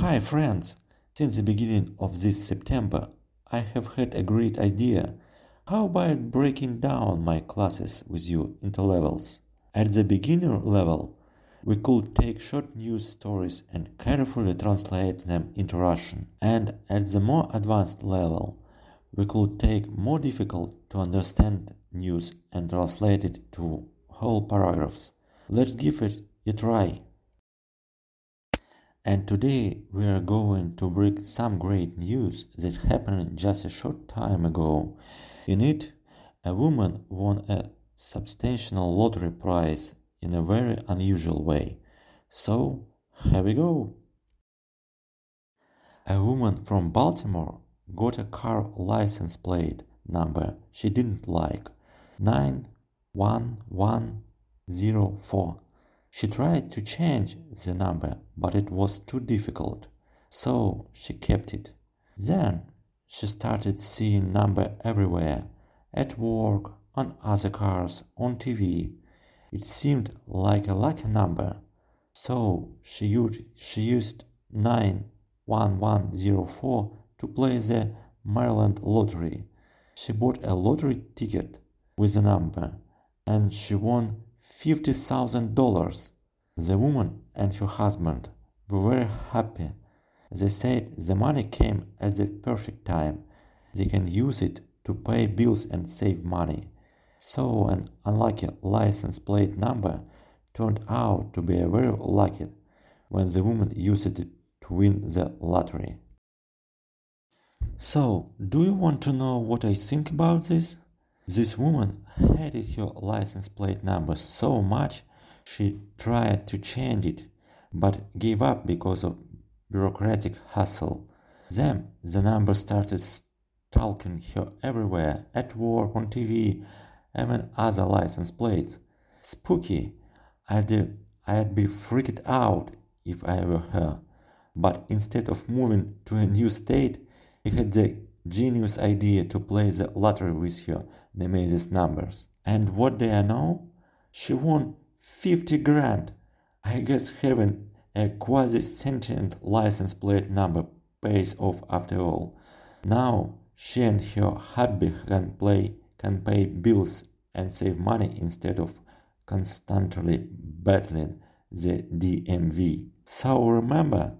Hi friends! Since the beginning of this September, I have had a great idea. How about breaking down my classes with you into levels? At the beginner level, we could take short news stories and carefully translate them into Russian. And at the more advanced level, we could take more difficult to understand news and translate it to whole paragraphs. Let's give it a try. And today we are going to break some great news that happened just a short time ago. In it, a woman won a substantial lottery prize in a very unusual way. So, here we go. A woman from Baltimore got a car license plate number she didn't like 91104. She tried to change the number, but it was too difficult, so she kept it. Then she started seeing number everywhere, at work, on other cars, on TV. It seemed like a lucky number, so she used, she used 91104 to play the Maryland lottery. She bought a lottery ticket with the number and she won $50,000. The woman and her husband were very happy. They said the money came at the perfect time. They can use it to pay bills and save money. So an unlucky license plate number turned out to be a very lucky when the woman used it to win the lottery. So, do you want to know what I think about this? This woman hated her license plate number so much she tried to change it, but gave up because of bureaucratic hassle. Then the number started stalking her everywhere, at work, on TV, even other license plates. Spooky. I'd, I'd be freaked out if I were her. But instead of moving to a new state, he had the genius idea to play the lottery with her Nemesis numbers. And what do I know? She won 50 grand. I guess having a quasi sentient license plate number pays off after all. Now she and her hubby can play can pay bills and save money instead of constantly battling the DMV. So remember,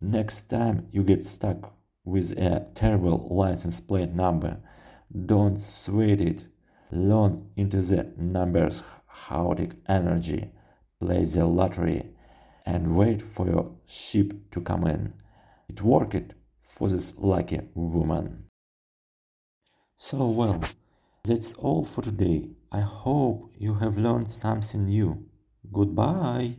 next time you get stuck with a terrible license plate number, don't sweat it. Learn into the numbers chaotic energy, play the lottery, and wait for your ship to come in. It worked for this lucky woman. So, well, that's all for today. I hope you have learned something new. Goodbye.